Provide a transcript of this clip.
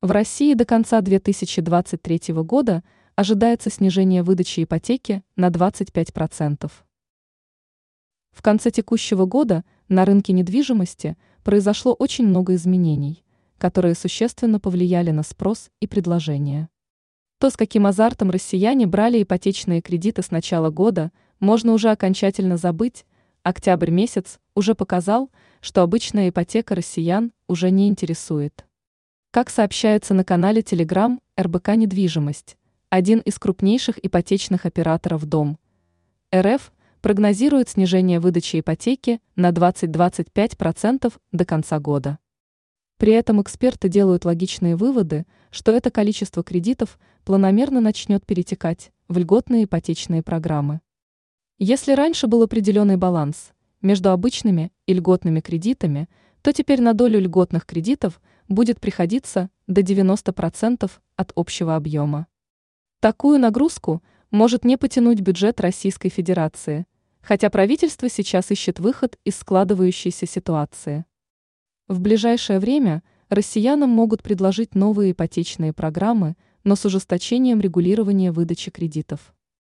В России до конца 2023 года ожидается снижение выдачи ипотеки на 25%. В конце текущего года на рынке недвижимости произошло очень много изменений, которые существенно повлияли на спрос и предложение. То, с каким азартом россияне брали ипотечные кредиты с начала года, можно уже окончательно забыть. Октябрь месяц уже показал, что обычная ипотека россиян уже не интересует. Как сообщается на канале Telegram РБК «Недвижимость», один из крупнейших ипотечных операторов «Дом», РФ прогнозирует снижение выдачи ипотеки на 20-25% до конца года. При этом эксперты делают логичные выводы, что это количество кредитов планомерно начнет перетекать в льготные ипотечные программы. Если раньше был определенный баланс между обычными и льготными кредитами, то теперь на долю льготных кредитов будет приходиться до 90% от общего объема. Такую нагрузку может не потянуть бюджет Российской Федерации, хотя правительство сейчас ищет выход из складывающейся ситуации. В ближайшее время россиянам могут предложить новые ипотечные программы, но с ужесточением регулирования выдачи кредитов.